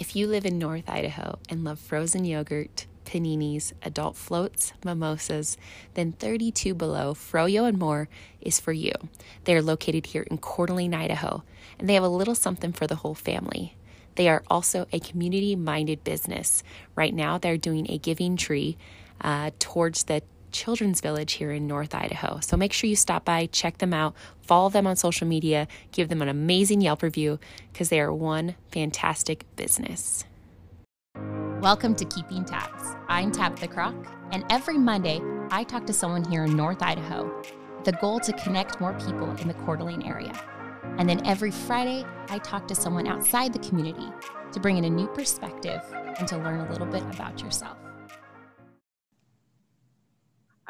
If you live in North Idaho and love frozen yogurt, paninis, adult floats, mimosas, then 32 Below, Froyo and More is for you. They are located here in Coeur d'Alene, Idaho, and they have a little something for the whole family. They are also a community minded business. Right now, they're doing a giving tree uh, towards the Children's Village here in North Idaho. So make sure you stop by, check them out, follow them on social media, give them an amazing Yelp review because they are one fantastic business. Welcome to Keeping Tabs. I'm Tabitha Croc, and every Monday I talk to someone here in North Idaho. With the goal to connect more people in the Coeur d'Alene area. And then every Friday I talk to someone outside the community to bring in a new perspective and to learn a little bit about yourself.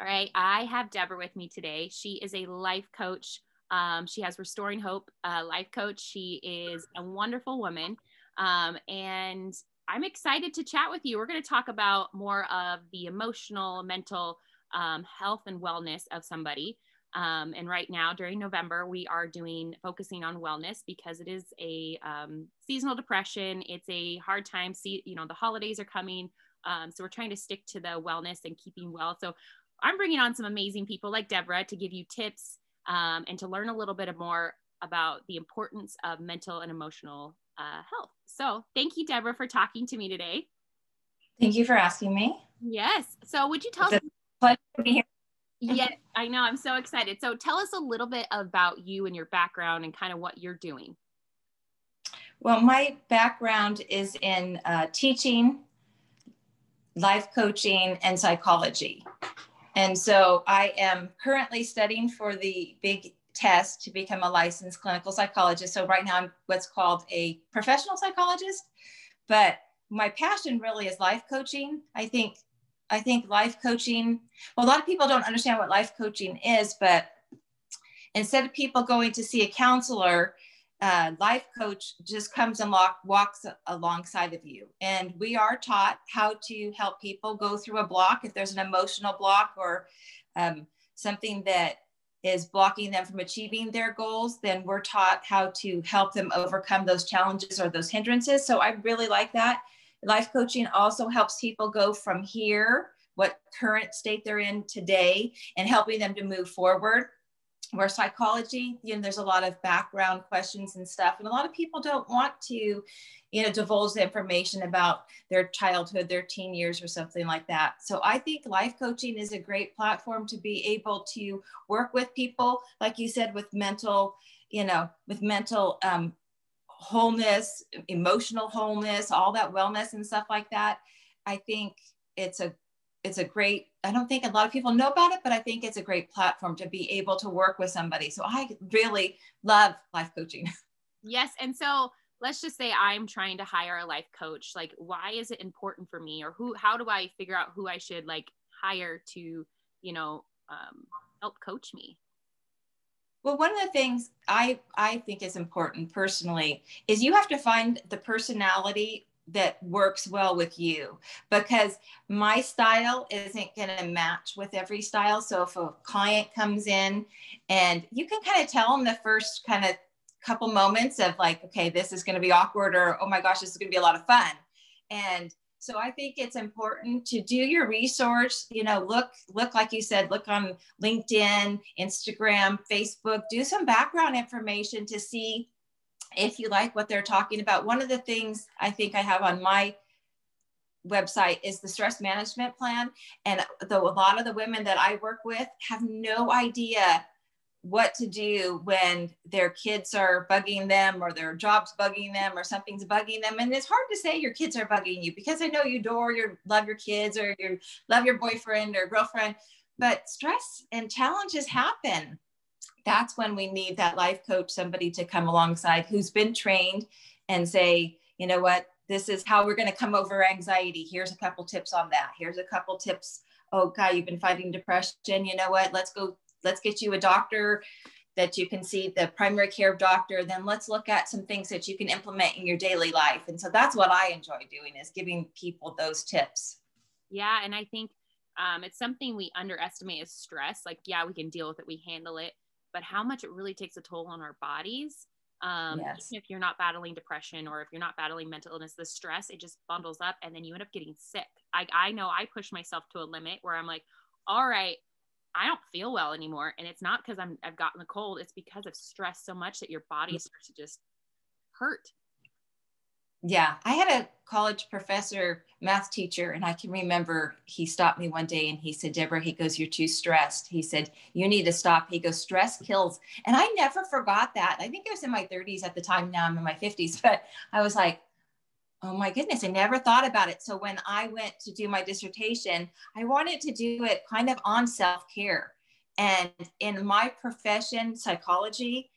All right, I have Deborah with me today. She is a life coach. Um, she has Restoring Hope uh, life coach. She is a wonderful woman. Um, and I'm excited to chat with you. We're going to talk about more of the emotional, mental um, health and wellness of somebody. Um, and right now, during November, we are doing focusing on wellness because it is a um, seasonal depression. It's a hard time. See, you know, the holidays are coming, um, so we're trying to stick to the wellness and keeping well. So I'm bringing on some amazing people like Deborah to give you tips um, and to learn a little bit more about the importance of mental and emotional uh, health. So thank you, Deborah, for talking to me today. Thank you for asking me. Yes. So would you tell it's us? pleasure to be here. yes, I know. I'm so excited. So tell us a little bit about you and your background and kind of what you're doing. Well, my background is in uh, teaching, life coaching, and psychology. And so I am currently studying for the big test to become a licensed clinical psychologist. So right now I'm what's called a professional psychologist, but my passion really is life coaching. I think I think life coaching, well, a lot of people don't understand what life coaching is, but instead of people going to see a counselor, uh, life coach just comes and walk, walks alongside of you. And we are taught how to help people go through a block if there's an emotional block or um, something that is blocking them from achieving their goals, then we're taught how to help them overcome those challenges or those hindrances. So I really like that. Life coaching also helps people go from here, what current state they're in today, and helping them to move forward where psychology you know there's a lot of background questions and stuff and a lot of people don't want to you know divulge the information about their childhood their teen years or something like that. So i think life coaching is a great platform to be able to work with people like you said with mental you know with mental um, wholeness emotional wholeness all that wellness and stuff like that. I think it's a it's a great i don't think a lot of people know about it but i think it's a great platform to be able to work with somebody. So i really love life coaching. Yes and so let's just say i'm trying to hire a life coach like why is it important for me or who how do i figure out who i should like hire to you know um, help coach me? Well, one of the things I, I think is important personally is you have to find the personality that works well with you because my style isn't going to match with every style. So if a client comes in and you can kind of tell them the first kind of couple moments of like, okay, this is going to be awkward or, oh my gosh, this is going to be a lot of fun. And so I think it's important to do your research, you know, look, look, like you said, look on LinkedIn, Instagram, Facebook, do some background information to see if you like what they're talking about. One of the things I think I have on my website is the stress management plan. And though a lot of the women that I work with have no idea what to do when their kids are bugging them or their job's bugging them or something's bugging them. And it's hard to say your kids are bugging you because I know you adore your love your kids or you love your boyfriend or girlfriend, but stress and challenges happen that's when we need that life coach, somebody to come alongside who's been trained and say, you know what, this is how we're going to come over anxiety. Here's a couple tips on that. Here's a couple tips. Oh, God, you've been fighting depression. You know what? Let's go, let's get you a doctor that you can see the primary care doctor then let's look at some things that you can implement in your daily life and so that's what i enjoy doing is giving people those tips yeah and i think um, it's something we underestimate as stress like yeah we can deal with it we handle it but how much it really takes a toll on our bodies Um, yes. Even if you're not battling depression or if you're not battling mental illness, the stress, it just bundles up and then you end up getting sick. I, I know I push myself to a limit where I'm like, all right, I don't feel well anymore. And it's not because I'm I've gotten the cold, it's because of stress so much that your body starts to just hurt. Yeah. I had a college professor, math teacher, and I can remember he stopped me one day and he said, Deborah, he goes, You're too stressed. He said, You need to stop. He goes, Stress kills. And I never forgot that. I think I was in my 30s at the time. Now I'm in my 50s, but I was like, oh my goodness, I never thought about it. So when I went to do my dissertation, I wanted to do it kind of on self care. And in my profession, psychology,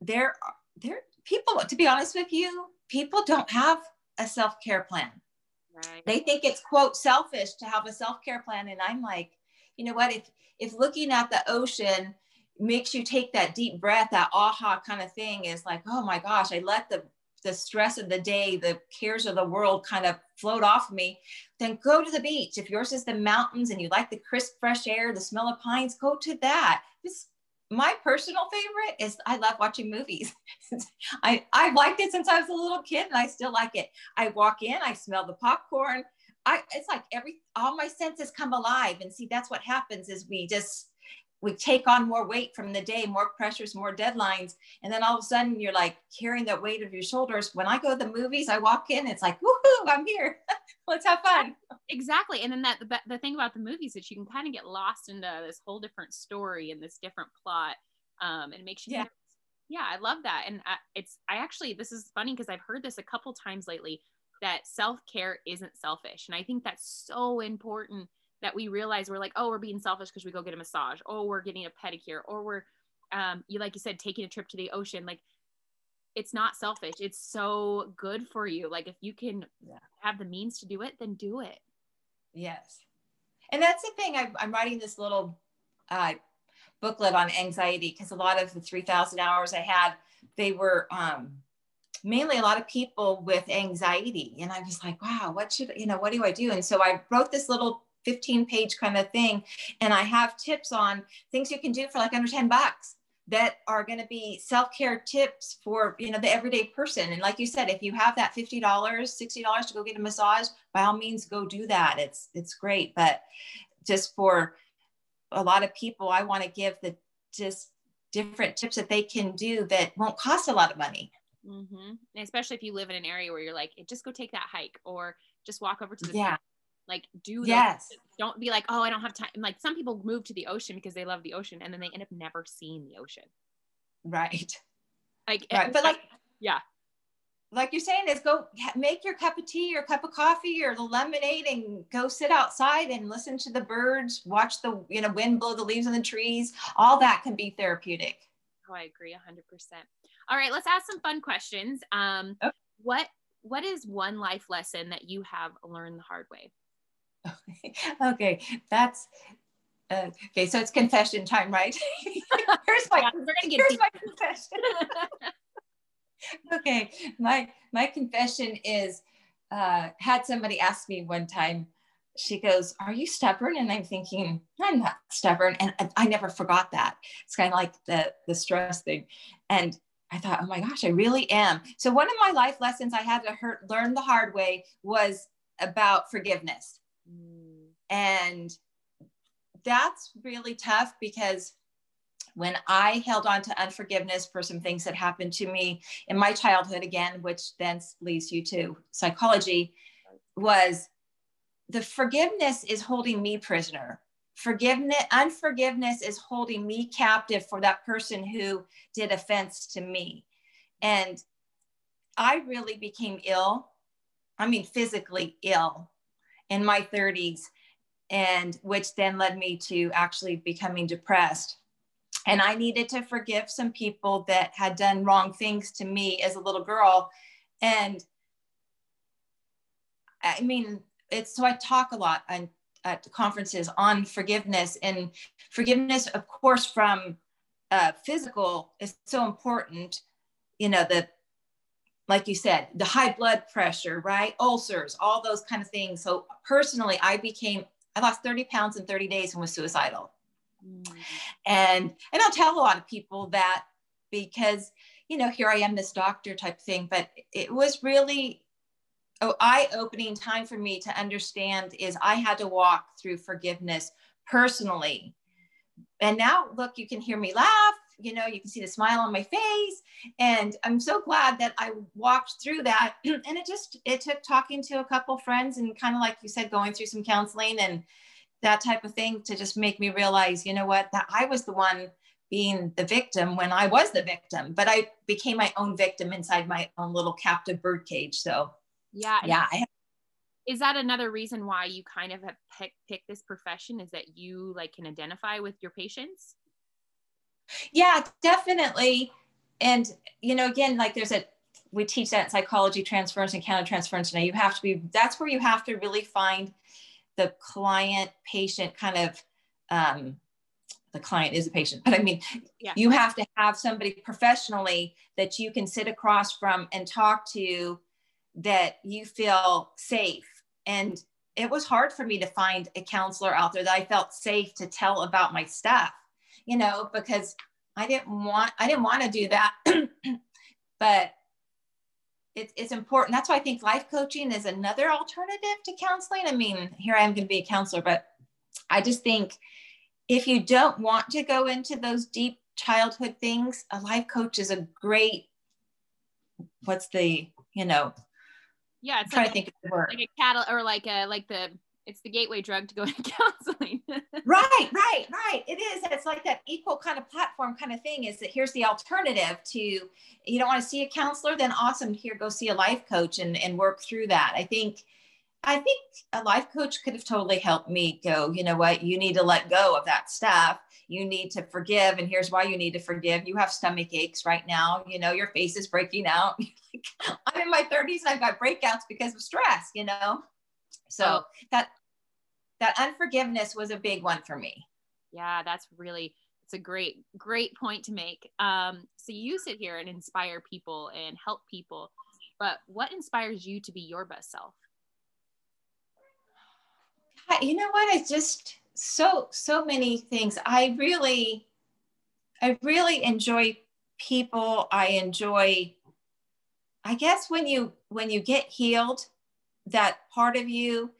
there, there, people, to be honest with you, people don't have a self care plan. Right. They think it's quote selfish to have a self care plan, and I'm like, you know what? If if looking at the ocean makes you take that deep breath, that aha kind of thing is like, oh my gosh, I let the the stress of the day, the cares of the world kind of float off me, then go to the beach. If yours is the mountains and you like the crisp, fresh air, the smell of pines, go to that. This, my personal favorite is I love watching movies. I, I've liked it since I was a little kid and I still like it. I walk in, I smell the popcorn. I, it's like every, all my senses come alive. And see, that's what happens is we just, we take on more weight from the day, more pressures, more deadlines. And then all of a sudden you're like carrying that weight of your shoulders. When I go to the movies, I walk in, it's like, woohoo, I'm here. Let's have fun. Exactly. And then that the, the thing about the movies is you can kind of get lost into this whole different story and this different plot. Um, and it makes you yeah. yeah, I love that. And I, it's, I actually, this is funny because I've heard this a couple times lately that self care isn't selfish. And I think that's so important that we realize we're like, oh, we're being selfish because we go get a massage, or we're getting a pedicure, or we're, um, you like you said, taking a trip to the ocean. Like, it's not selfish. It's so good for you. Like, if you can yeah. have the means to do it, then do it. Yes, and that's the thing. I, I'm writing this little uh, booklet on anxiety because a lot of the 3,000 hours I had, they were um, mainly a lot of people with anxiety. And I was like, wow, what should, you know, what do I do? And so I wrote this little 15 page kind of thing. And I have tips on things you can do for like under 10 bucks that are going to be self-care tips for you know the everyday person and like you said if you have that $50 $60 to go get a massage by all means go do that it's it's great but just for a lot of people i want to give the just different tips that they can do that won't cost a lot of money mm-hmm. especially if you live in an area where you're like just go take that hike or just walk over to the yeah like do yes. Don't be like, oh, I don't have time. Like some people move to the ocean because they love the ocean and then they end up never seeing the ocean. Right. Like, right. but like, yeah. Like you're saying is go make your cup of tea or cup of coffee or the lemonade and go sit outside and listen to the birds, watch the, you know, wind blow the leaves on the trees. All that can be therapeutic. Oh, I agree hundred percent. All right, let's ask some fun questions. Um, okay. what, what is one life lesson that you have learned the hard way? okay, that's uh, okay. So it's confession time, right? here's my, yeah, we're gonna get here's my confession. okay, my my confession is uh, had somebody ask me one time. She goes, "Are you stubborn?" And I'm thinking, "I'm not stubborn," and I, I never forgot that. It's kind of like the the stress thing, and I thought, "Oh my gosh, I really am." So one of my life lessons I had to hurt, learn the hard way was about forgiveness and that's really tough because when I held on to unforgiveness for some things that happened to me in my childhood, again, which then leads you to psychology, was the forgiveness is holding me prisoner. Forgiveness, unforgiveness is holding me captive for that person who did offense to me. And I really became ill. I mean, physically ill in my 30s and which then led me to actually becoming depressed. And i needed to forgive some people that had done wrong things to me as a little girl. And i mean it's so i talk a lot on, at conferences on forgiveness and forgiveness of course from uh, physical is so important you know the like you said, the high blood pressure, right? Ulcers, all those kind of things. So personally, I became, I lost 30 pounds in 30 days and was suicidal. Mm. And I don't tell a lot of people that because, you know, here I am, this doctor type thing. But it was really oh, eye-opening time for me to understand is I had to walk through forgiveness personally. And now look, you can hear me laugh, you know, you can see the smile on my face. And I'm so glad that I walked through that. and it just it took talking to a couple friends and kind of like you said, going through some counseling and that type of thing to just make me realize, you know what, that I was the one being the victim when I was the victim, but I became my own victim inside my own little captive birdcage. So yeah. Yeah. I, is that another reason why you kind of have picked pick this profession is that you like can identify with your patients? Yeah, definitely. And you know, again, like there's a we teach that psychology transference and counter countertransference. Now you have to be that's where you have to really find the client patient kind of um, the client is a patient, but I mean, yeah. you have to have somebody professionally that you can sit across from and talk to that you feel safe. And it was hard for me to find a counselor out there that I felt safe to tell about my stuff, you know, because I didn't want, I didn't want to do that. but it, it's important. That's why I think life coaching is another alternative to counseling. I mean, here I am going to be a counselor, but I just think if you don't want to go into those deep childhood things, a life coach is a great, what's the, you know, yeah, it's I'm like, trying to think of the word. like a cattle or like a, like the, it's the gateway drug to go into counseling. right. It is. It's like that equal kind of platform kind of thing is that here's the alternative to, you don't want to see a counselor, then awesome. Here, go see a life coach and, and work through that. I think, I think a life coach could have totally helped me go, you know what, you need to let go of that stuff. You need to forgive. And here's why you need to forgive. You have stomach aches right now. You know, your face is breaking out. I'm in my 30s and I've got breakouts because of stress, you know? So oh. that that unforgiveness was a big one for me. Yeah, that's really it's a great great point to make. Um, so you sit here and inspire people and help people, but what inspires you to be your best self? you know what i just so so many things i really i really enjoy people i enjoy i guess when you when you get healed that part of you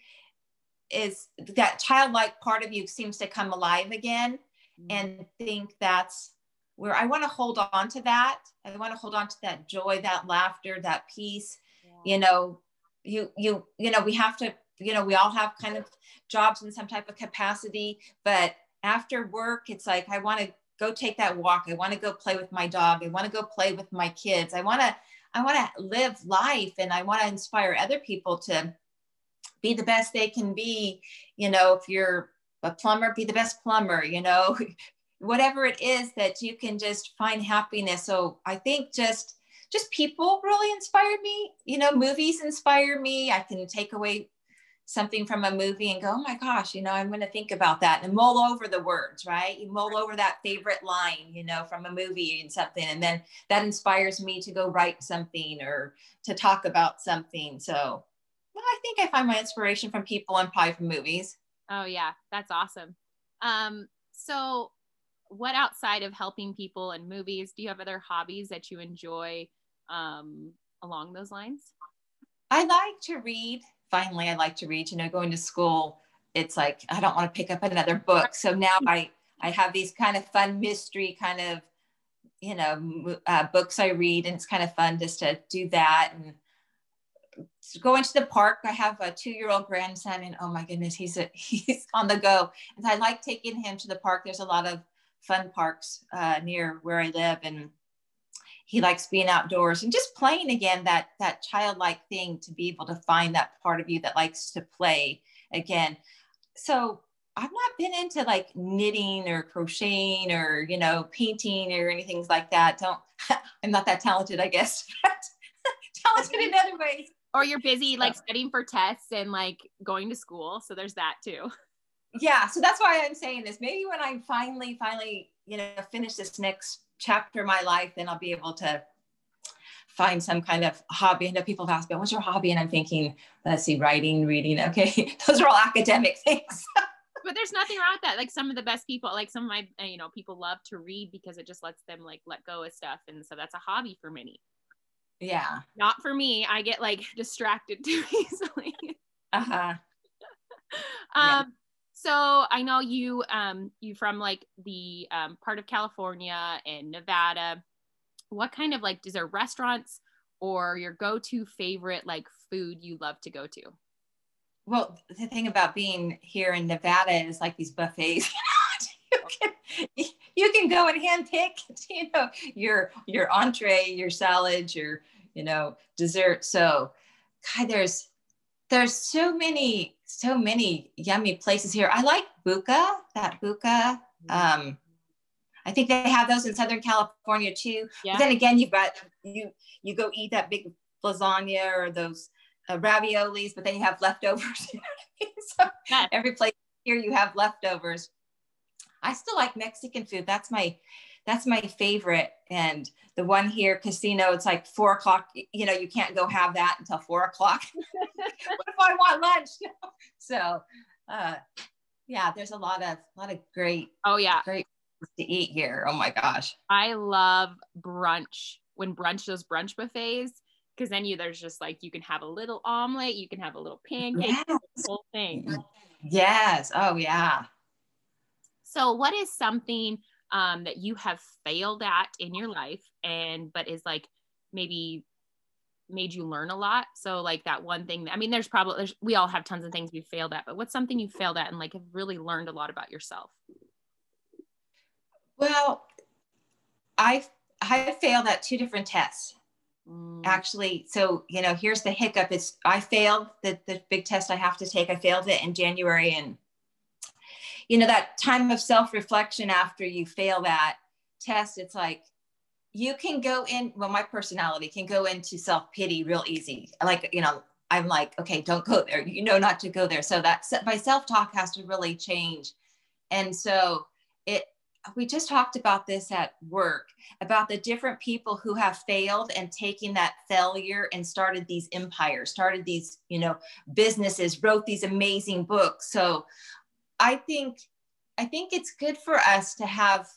is that childlike part of you seems to come alive again. Mm-hmm. and think that's where i want to hold on to that i want to hold on to that joy that laughter that peace yeah. you know you you you know we have to you know, we all have kind of jobs in some type of capacity, but after work, it's like, I want to go take that walk. I want to go play with my dog. I want to go play with my kids. I want to, I want to live life and I want to inspire other people to be the best they can be. You know, if you're a plumber, be the best plumber, you know, whatever it is that you can just find happiness. So I think just, just people really inspired me. You know, movies inspire me. I can take away something from a movie and go, oh my gosh, you know, I'm going to think about that and mull over the words, right? You mull over that favorite line, you know, from a movie and something. And then that inspires me to go write something or to talk about something. So, well, I think I find my inspiration from people and probably from movies. Oh, yeah. That's awesome. Um, so, what outside of helping people and movies, do you have other hobbies that you enjoy um, along those lines? I like to read finally I like to read. You know, going to school, it's like I don't want to pick up another book. So now I I have these kind of fun mystery kind of you know uh, books I read, and it's kind of fun just to do that and go into the park. I have a two-year-old grandson, and oh my goodness, he's a, he's on the go. And I like taking him to the park. There's a lot of fun parks uh, near where I live, and he likes being outdoors and just playing again that that childlike thing to be able to find that part of you that likes to play again so i've not been into like knitting or crocheting or you know painting or anything like that don't i'm not that talented i guess talented in other ways or you're busy like studying for tests and like going to school so there's that too yeah so that's why i'm saying this maybe when i finally finally you know finish this next chapter of my life, then I'll be able to find some kind of hobby. I know people have asked me, what's your hobby? And I'm thinking, let's see, writing, reading. Okay, those are all academic things. but there's nothing wrong with that. Like some of the best people, like some of my, uh, you know, people love to read because it just lets them like let go of stuff. And so that's a hobby for many. Yeah. Not for me. I get like distracted too easily. Uh-huh. um, yeah. so I know you, um, you from like the um, part of California and Nevada. What kind of like, is there restaurants or your go-to favorite like food you love to go to? Well, the thing about being here in Nevada is like these buffets. you can you can go and hand pick, you know, your your entree, your salad, your you know dessert. So, God, there's there's so many so many yummy places here. I like Buca, that Buca. Um, I think they have those in Southern California too. Yeah. But then again, you've got you you go eat that big lasagna or those uh, raviolis, but then you have leftovers. You know I mean? So yeah. every place here you have leftovers. I still like Mexican food. That's my that's my favorite. And the one here, casino, it's like four o'clock. You know, you can't go have that until four o'clock. what if I want lunch? so uh yeah, there's a lot of a lot of great oh yeah great to eat here. Oh my gosh. I love brunch when brunch those brunch buffets because then you there's just like you can have a little omelet, you can have a little pancake, yes. the whole thing. Yes. Oh yeah. So what is something um, that you have failed at in your life and but is like maybe made you learn a lot so like that one thing that, i mean there's probably there's, we all have tons of things we failed at but what's something you failed at and like have really learned a lot about yourself well i i failed at two different tests Mm. Actually, so you know, here's the hiccup. It's I failed the the big test I have to take. I failed it in January, and you know that time of self reflection after you fail that test. It's like you can go in. Well, my personality can go into self pity real easy. Like you know, I'm like, okay, don't go there. You know not to go there. So that my self talk has to really change, and so it we just talked about this at work about the different people who have failed and taking that failure and started these empires started these you know businesses wrote these amazing books so i think i think it's good for us to have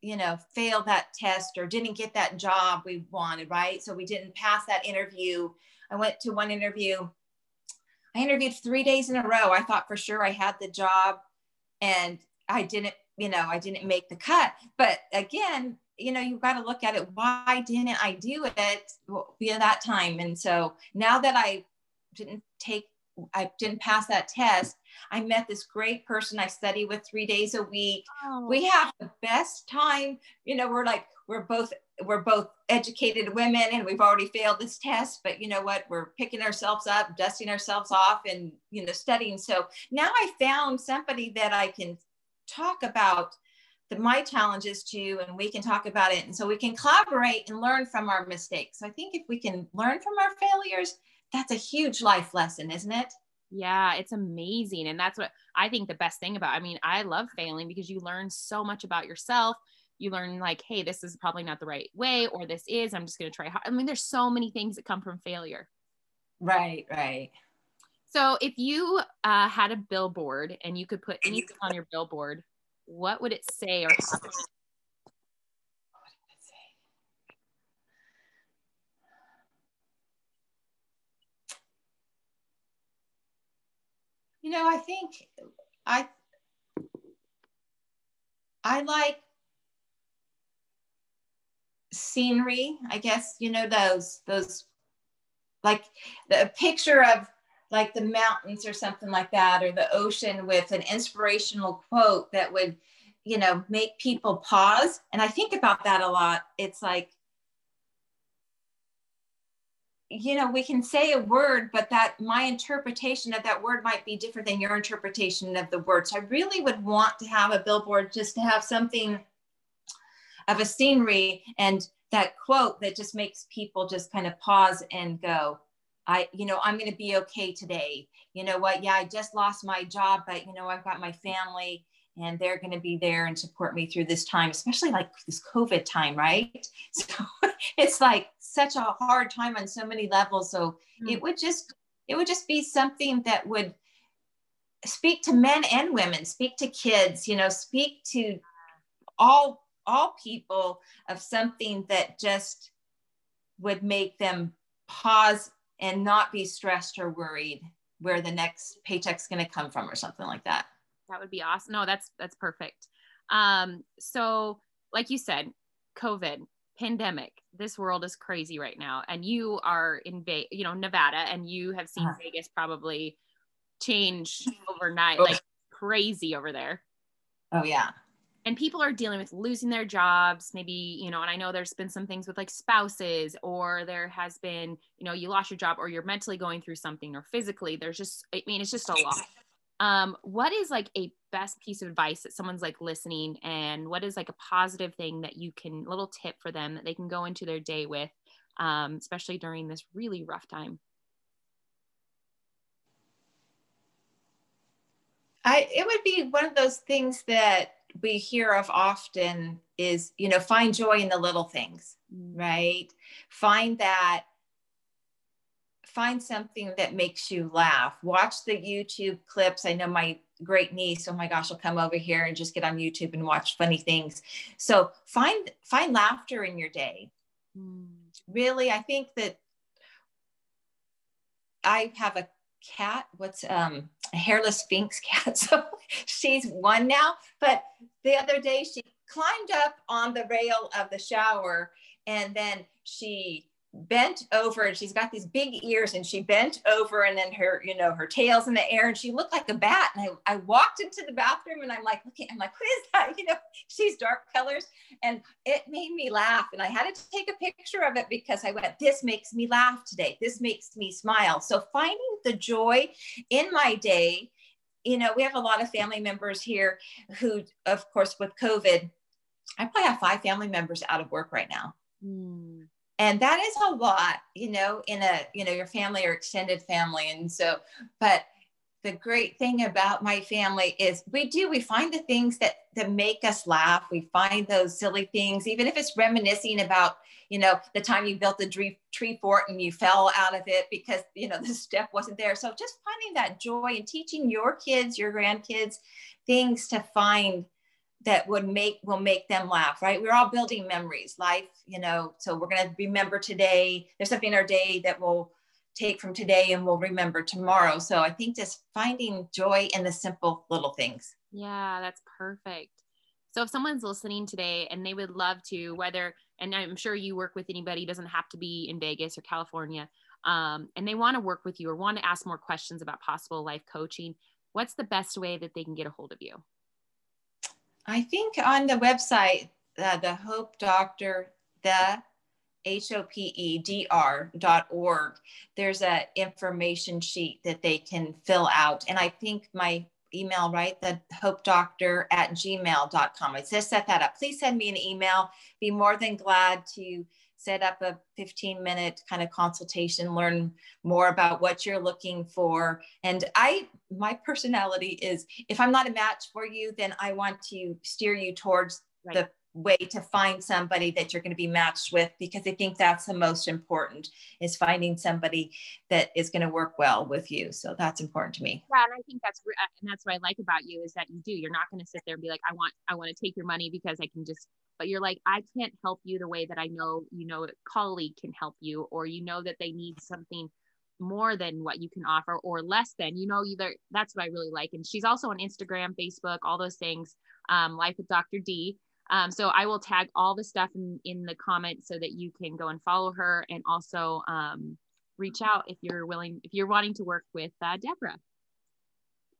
you know failed that test or didn't get that job we wanted right so we didn't pass that interview i went to one interview i interviewed three days in a row i thought for sure i had the job and i didn't you know, I didn't make the cut. But again, you know, you've got to look at it. Why didn't I do it via that time? And so now that I didn't take, I didn't pass that test, I met this great person I study with three days a week. Oh. We have the best time. You know, we're like, we're both we're both educated women and we've already failed this test but you know what we're picking ourselves up dusting ourselves off and you know studying so now i found somebody that i can talk about the, my challenges too, and we can talk about it. And so we can collaborate and learn from our mistakes. So I think if we can learn from our failures, that's a huge life lesson, isn't it? Yeah, it's amazing. And that's what I think the best thing about. I mean, I love failing because you learn so much about yourself. You learn like, hey, this is probably not the right way, or this is, I'm just going to try hard. I mean, there's so many things that come from failure. Right, right. So if you uh, had a billboard and you could put anything on your billboard, what would it say or You know, I think I I like scenery. I guess you know those those like the picture of like the mountains or something like that, or the ocean with an inspirational quote that would, you know, make people pause. And I think about that a lot. It's like, you know, we can say a word, but that my interpretation of that word might be different than your interpretation of the word. So I really would want to have a billboard just to have something of a scenery and that quote that just makes people just kind of pause and go, I, you know, I'm going to be okay today. You know what? Yeah, I just lost my job, but you know, I've got my family and they're going to be there and support me through this time, especially like this COVID time, right? So it's like such a hard time on so many levels. So mm-hmm. it would just, it would just be something that would speak to men and women, speak to kids, you know, speak to all all people of something that just would make them pause and not be stressed or worried where the next paycheck's going to come from or something like that. That would be awesome. No, that's that's perfect. Um, so like you said, COVID, pandemic, this world is crazy right now. And you are in Ve- you know, Nevada and you have seen uh-huh. Vegas probably change overnight, oh. like crazy over there. Oh yeah. And people are dealing with losing their jobs, maybe, you know, and I know there's been some things with like spouses, or there has been, you know, you lost your job or you're mentally going through something or physically. There's just, I mean, it's just a lot. Um, what is like a best piece of advice that someone's like listening and what is like a positive thing that you can little tip for them that they can go into their day with um, especially during this really rough time I it would be one of those things that we hear of often is you know find joy in the little things mm. right find that find something that makes you laugh. Watch the youtube clips. I know my great niece oh my gosh will come over here and just get on youtube and watch funny things. So find find laughter in your day. Mm. really i think that i have a cat what's um a hairless Sphynx cat. So she's one now but the other day she climbed up on the rail of the shower and then she bent over and she's got these big ears and she bent over and then her you know her tail's in the air and she looked like a bat. And I, I walked into the bathroom and I'm like looking I'm like what is that? You know she's dark colors. And it made me laugh. And I had to take a picture of it because I went this makes me laugh today. This makes me smile. So finding the joy in my day you know we have a lot of family members here who of course with COVID I probably have five family members out of work right now. Mm and that is a lot you know in a you know your family or extended family. And so but the great thing about my family is we do we find the things that that make us laugh. We find those silly things even if it's reminiscing about you know the time you built the tree, tree fort and you fell out of it because you know the step wasn't there. So just finding that joy and teaching your kids your grandkids things to find that would make will make them laugh right? We're all building memories life you know so we're going to remember today. There's something in our day that we'll take from today and we'll remember tomorrow. So i think just finding joy in the simple little things. Yeah that's perfect. So if someone's listening today and they would love to whether and i'm sure you work with anybody doesn't have to be in vegas or california um, and they want to work with you or want to ask more questions about possible life coaching what's the best way that they can get a hold of you I think on the website, uh, the Hope Doctor, the H O P E D R dot org, there's a information sheet that they can fill out. And I think my email, right? The hope doctor at gmail.com. I just set that up. Please send me an email. Be more than glad to set up a 15 minute kind of consultation, learn more about what you're looking for. And I, my personality is if I'm not a match for you, then I want to steer you towards right. the way to find somebody that you're going to be matched with because I think that's the most important is finding somebody that is going to work well with you. So that's important to me. Yeah, and I think that's uh, and that's what I like about you is that you do. You're not going to sit there and be like, I want I want to take your money because I can just but you're like, I can't help you the way that I know, you know, a colleague can help you, or you know that they need something more than what you can offer or less than, you know, either that's what I really like. And she's also on Instagram, Facebook, all those things, um, Life with Dr. D. Um, so I will tag all the stuff in, in the comments so that you can go and follow her and also um, reach out if you're willing, if you're wanting to work with uh, Deborah.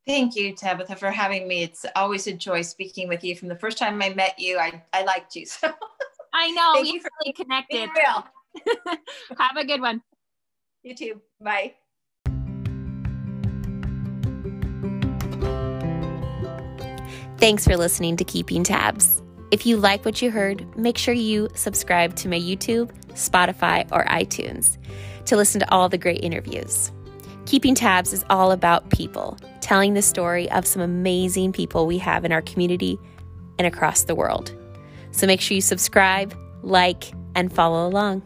Thank you, Tabitha, for having me. It's always a joy speaking with you. From the first time I met you, I, I liked you. So I know we really connected. Have a good one. You too. Bye. Thanks for listening to Keeping Tabs. If you like what you heard, make sure you subscribe to my YouTube, Spotify, or iTunes to listen to all the great interviews. Keeping Tabs is all about people, telling the story of some amazing people we have in our community and across the world. So make sure you subscribe, like, and follow along.